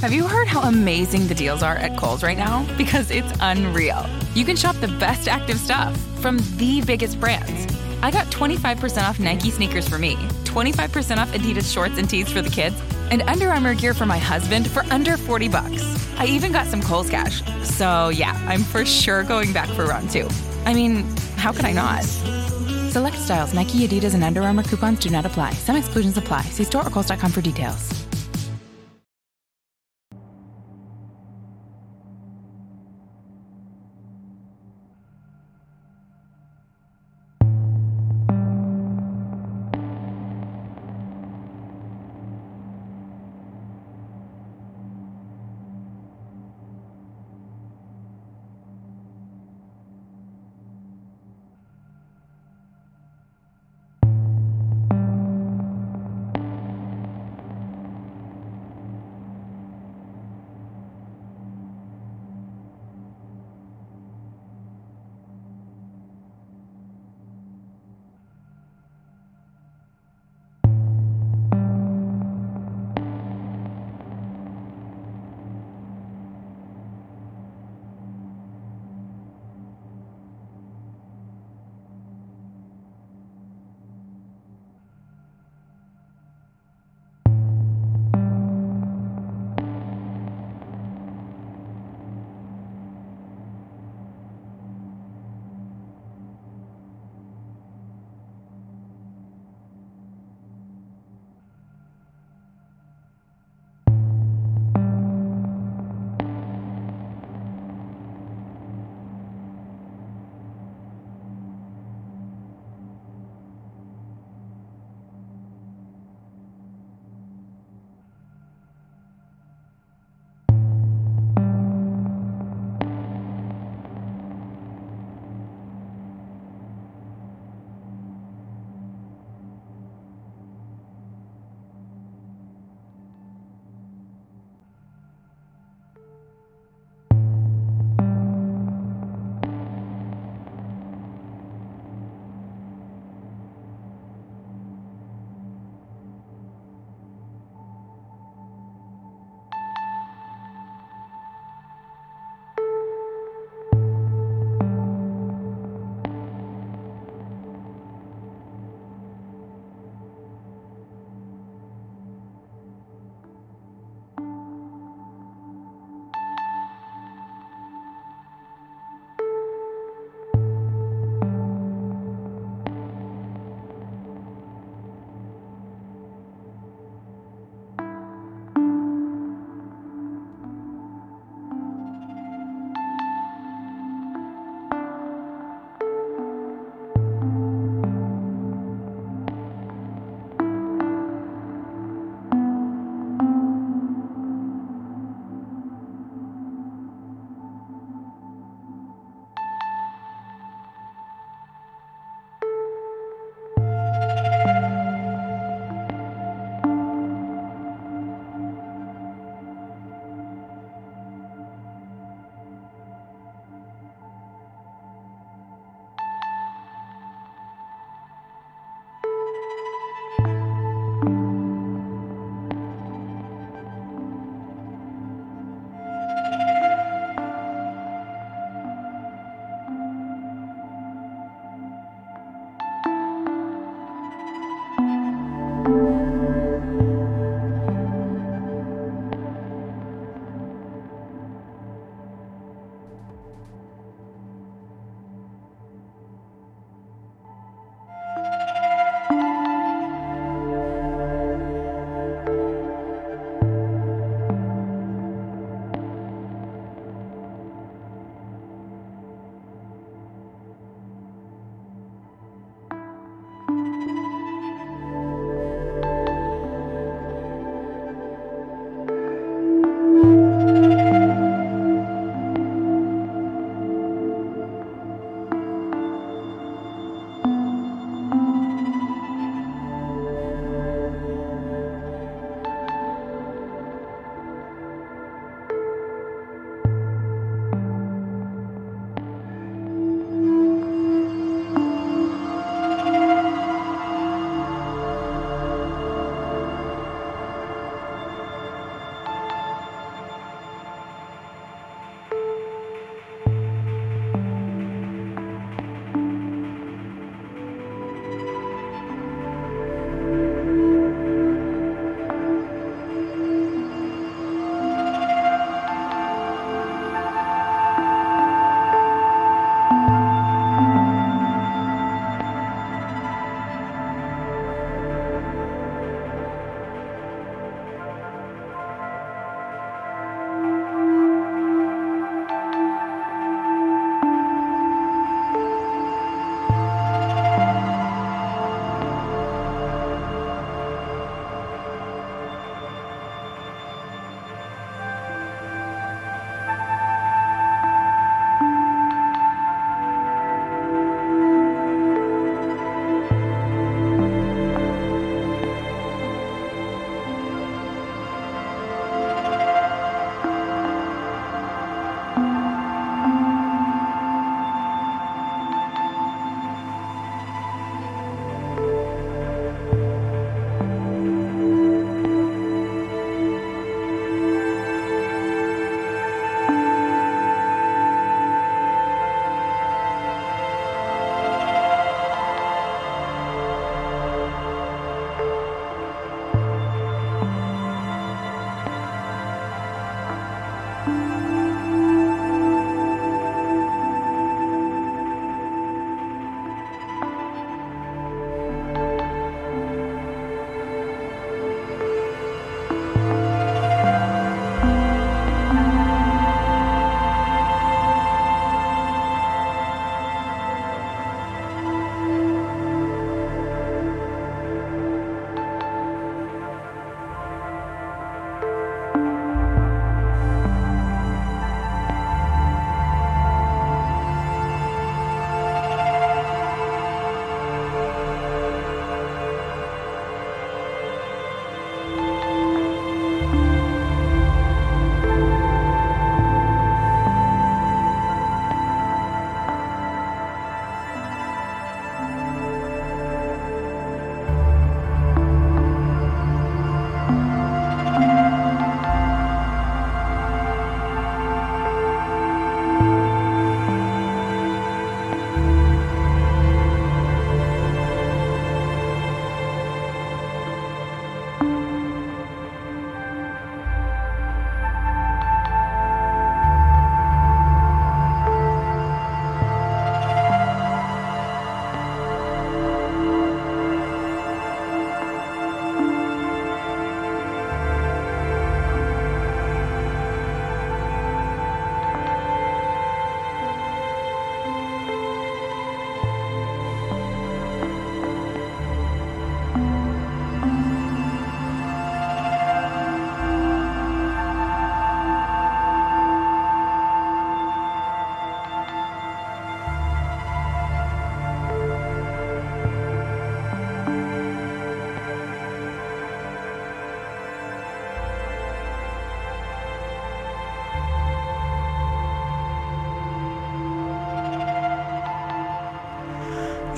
Have you heard how amazing the deals are at Kohl's right now? Because it's unreal. You can shop the best active stuff from the biggest brands. I got 25% off Nike sneakers for me, 25% off Adidas shorts and tees for the kids, and Under Armour gear for my husband for under 40 bucks. I even got some Kohl's cash. So yeah, I'm for sure going back for round two. I mean, how could I not? Select styles, Nike, Adidas, and Under Armour coupons do not apply. Some exclusions apply. See store or Kohl's.com for details.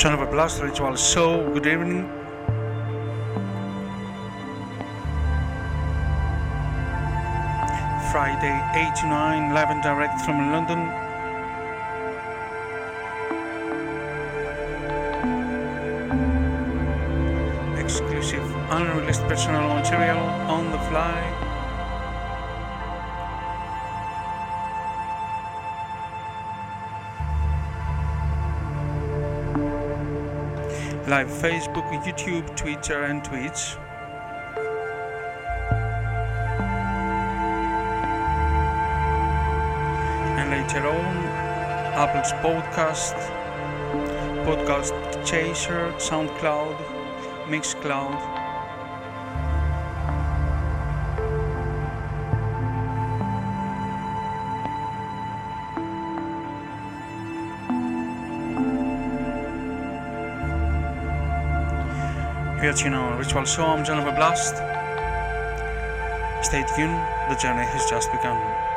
John Ov3rblast Ritual Show. Good evening. Friday 8 to 9, live and direct from London. Exclusive, unreleased personal material on the fly. Live Facebook, YouTube, Twitter, and Twitch. And later on, Apple's podcast, Podcast Chaser, SoundCloud, Mixcloud. Know, Ritual Show, I'm a Blast. Stay tuned, the journey has just begun.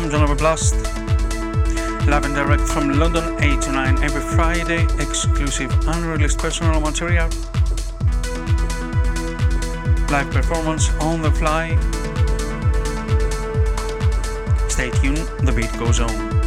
Psalm John Blast. Live and direct from London 8 to 9 every Friday. Exclusive unreleased personal material. Live performance on the fly. Stay tuned, the beat goes on.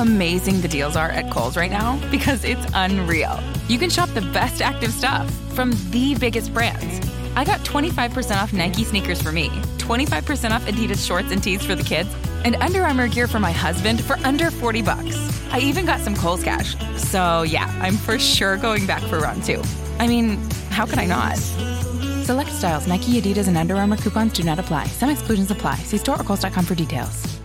Amazing the deals are at Kohl's right now? Because it's unreal. You can shop the best active stuff from the biggest brands. I got 25% off Nike sneakers for me, 25% off Adidas shorts and tees for the kids, and Under Armour gear for my husband for under 40 bucks. I even got some Kohl's cash. So yeah, I'm for sure going back for round two. I mean, how could I not? Select styles, Nike, Adidas, and Under Armour coupons do not apply. Some exclusions apply. See store or Kohl's.com for details.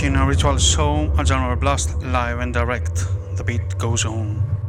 Guillotine Ritual Soul, a genre blast live and direct. The beat goes on.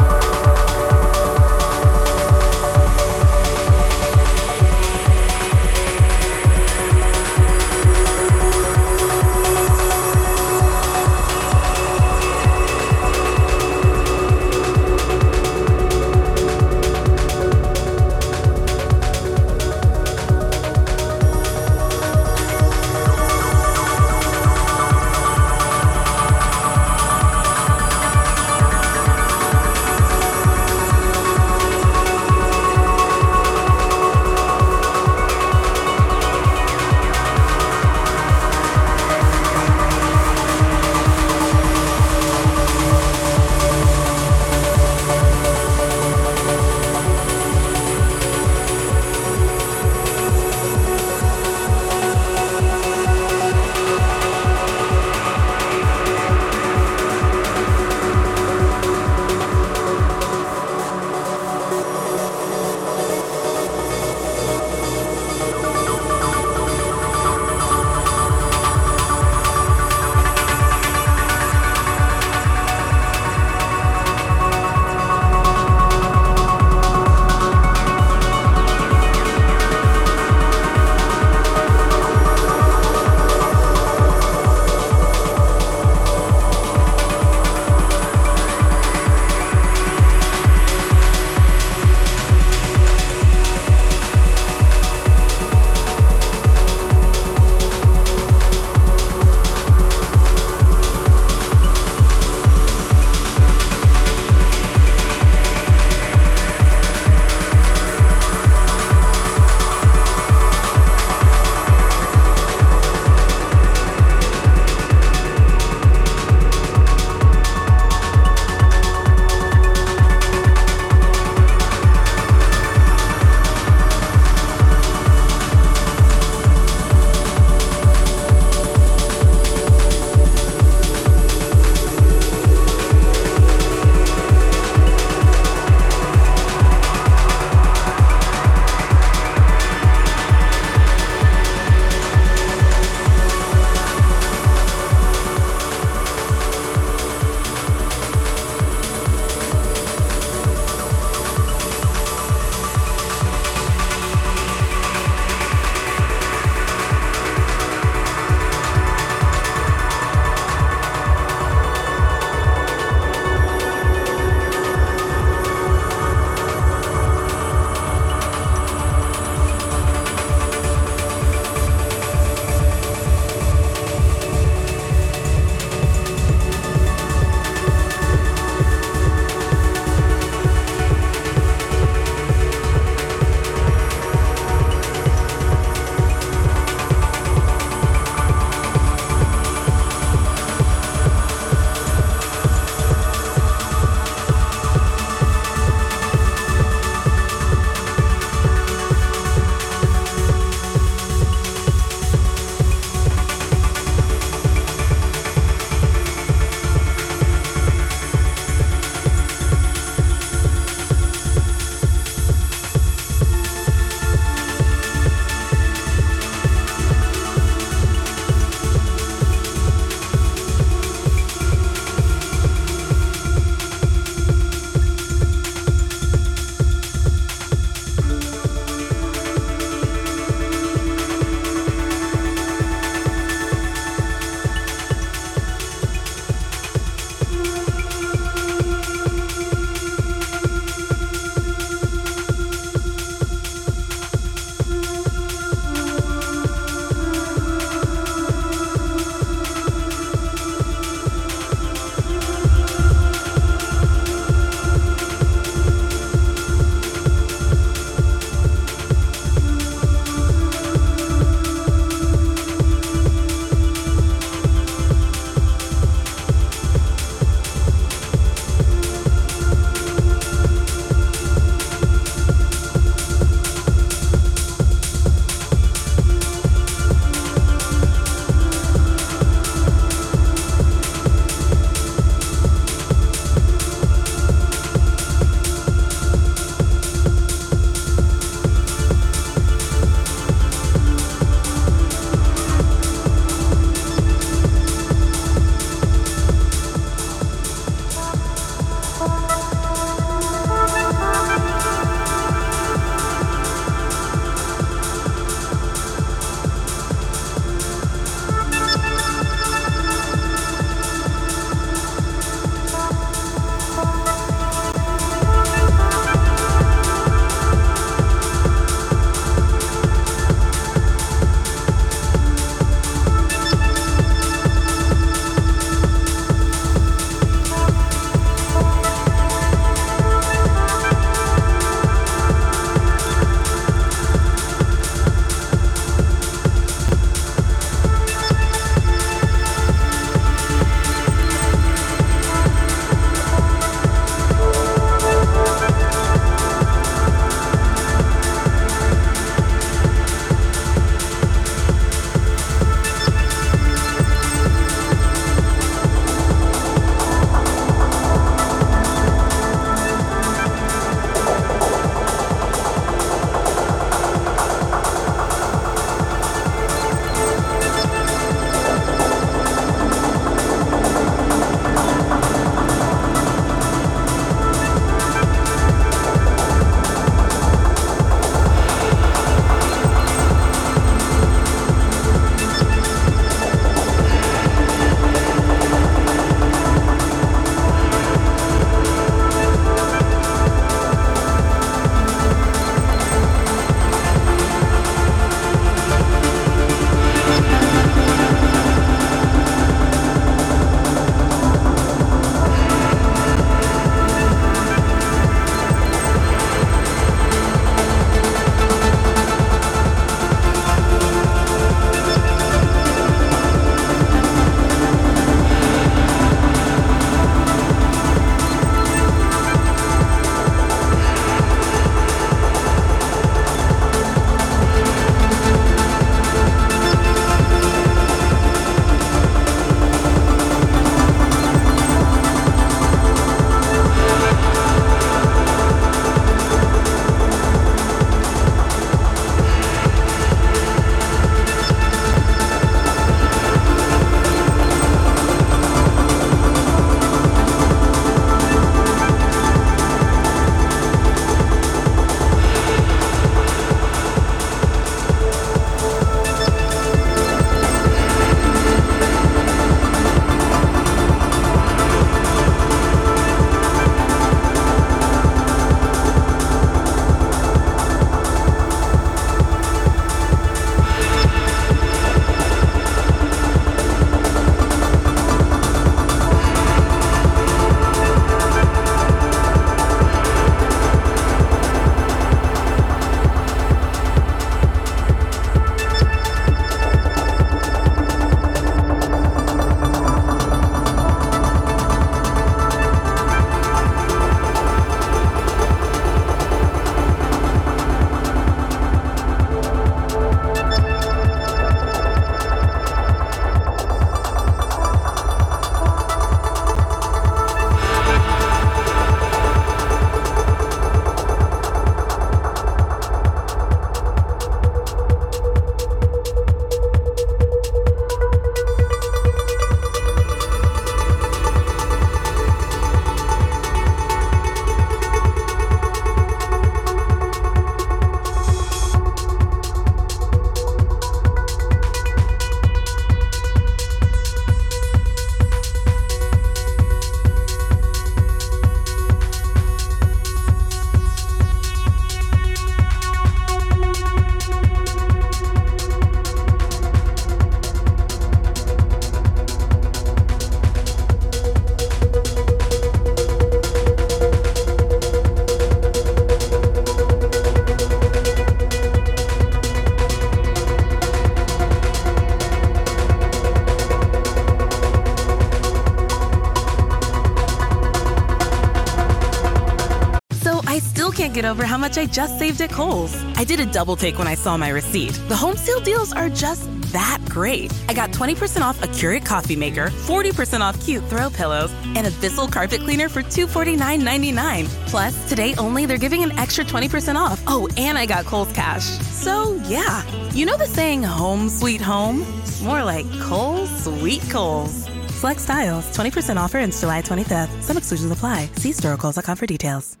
Over how much I just saved at Kohl's. I did a double take when I saw my receipt. The home sale deals are just that great. I got 20% off a Keurig coffee maker, 40% off cute throw pillows, and a Bissell carpet cleaner for $249.99. Plus, today only, they're giving an extra 20% off. Oh, and I got Kohl's Cash. So, yeah, you know the saying, home sweet home? More like Kohl's Sweet Kohl's. Select styles, 20% offer ends July 25th. Some exclusions apply. See store.kohls.com for details.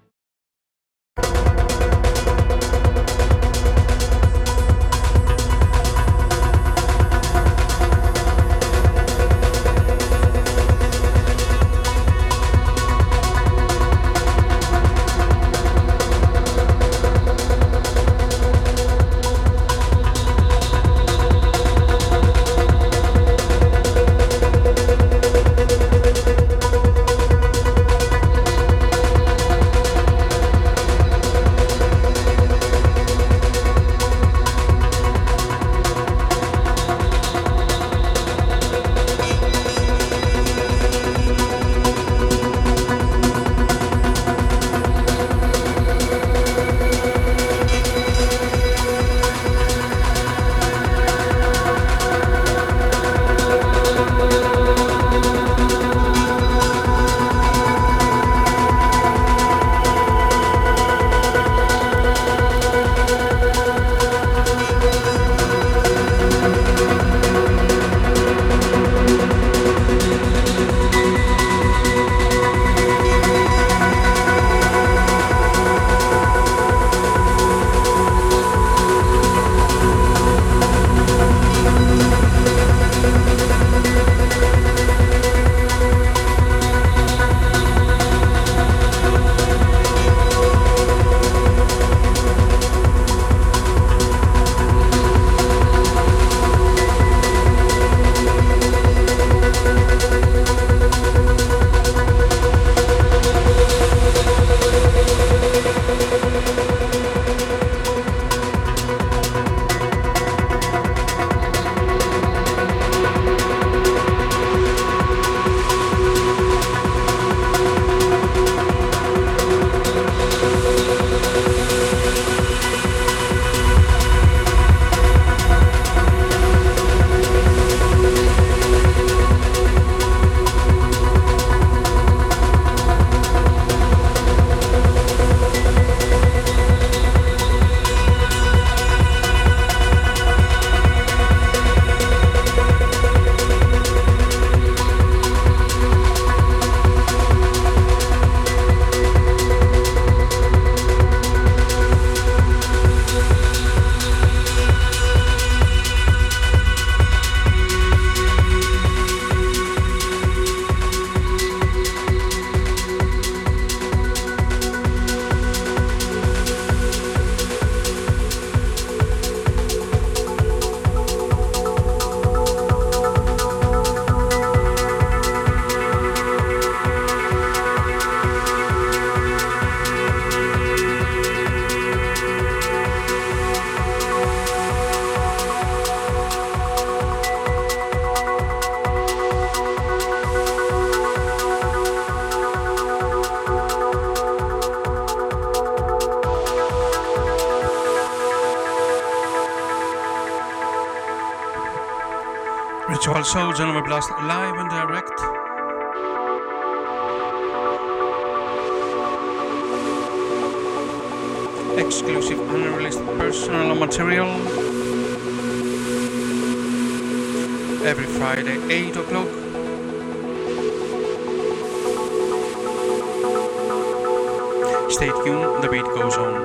Blast live and direct. Exclusive unreleased personal material. Every Friday, 8 o'clock. Stay tuned, the beat goes on.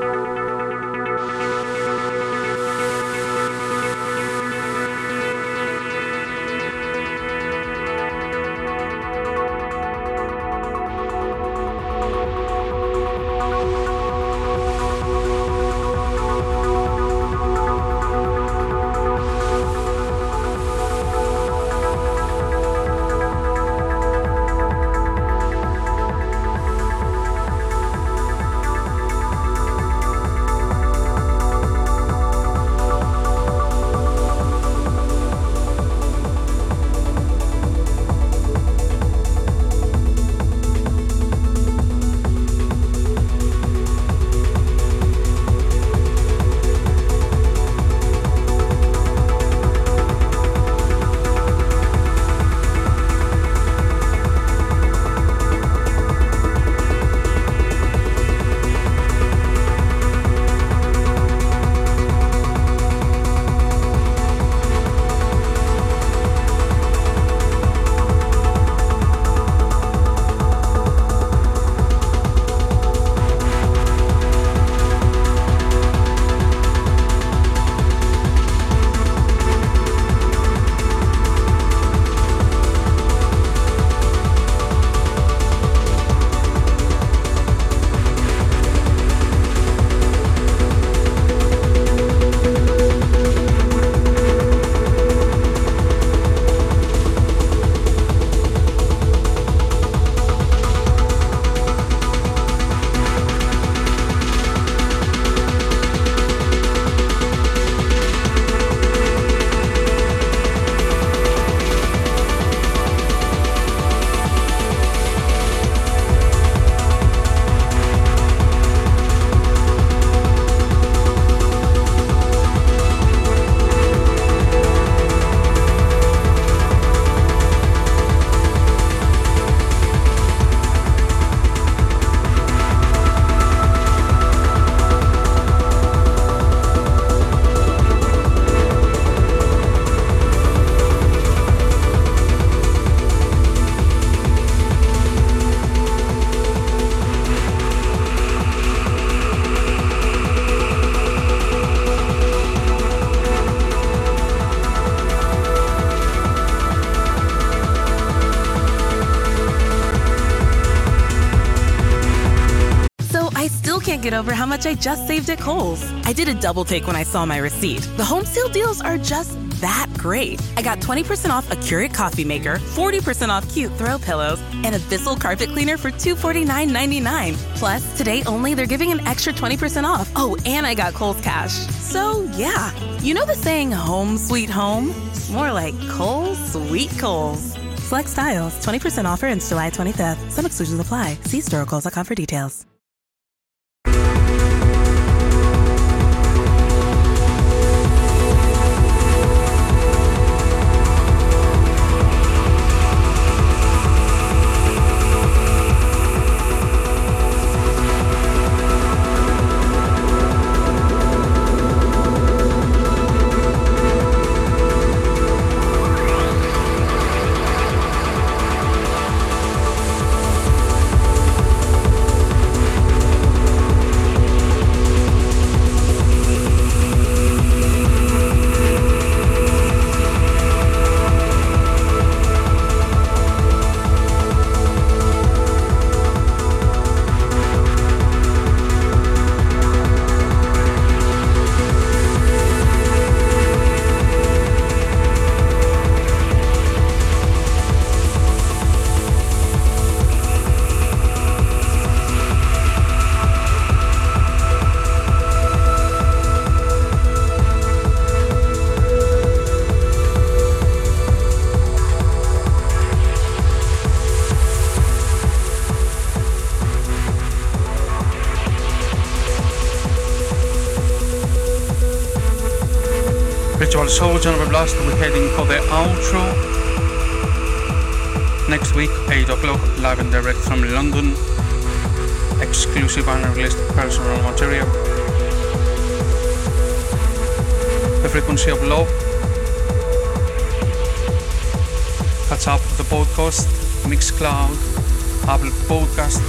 Get over how much I just saved at Kohl's. I did a double take when I saw my receipt. The home sale deals are just that great. I got 20% off a Keurig coffee maker, 40% off cute throw pillows, and a Bissell carpet cleaner for $249.99. Plus, today only, they're giving an extra 20% off. Oh, and I got Kohl's Cash. So, yeah. You know the saying, home sweet home? More like Kohl's sweet Kohl's. Select styles, 20% offer ends July 25th. Some exclusions apply. See storekohls.com for details. Soldier Blast, we're heading for the outro. Next week, 8 o'clock, live and direct from London. Exclusive unreleased personal material. The Frequency of Love. Catch up the podcast, Mixcloud, Apple Podcast,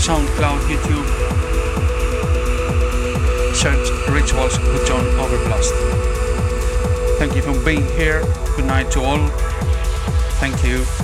SoundCloud, YouTube search Rituals with John Ov3rblast. Thank you for being here. Good night to all. Thank you.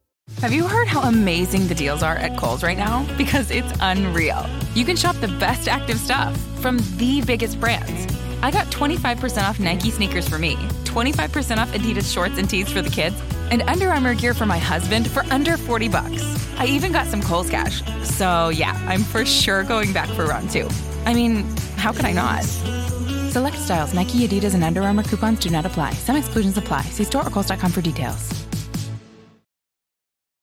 Have you heard how amazing the deals are at Kohl's right now? Because it's unreal. You can shop the best active stuff from the biggest brands. I got 25% off Nike sneakers for me, 25% off Adidas shorts and tees for the kids, and Under Armour gear for my husband for under 40 bucks. I even got some Kohl's cash. So yeah, I'm for sure going back for round two. I mean, how could I not? Select styles, Nike, Adidas, and Under Armour coupons do not apply. Some exclusions apply. See store or Kohl's.com for details.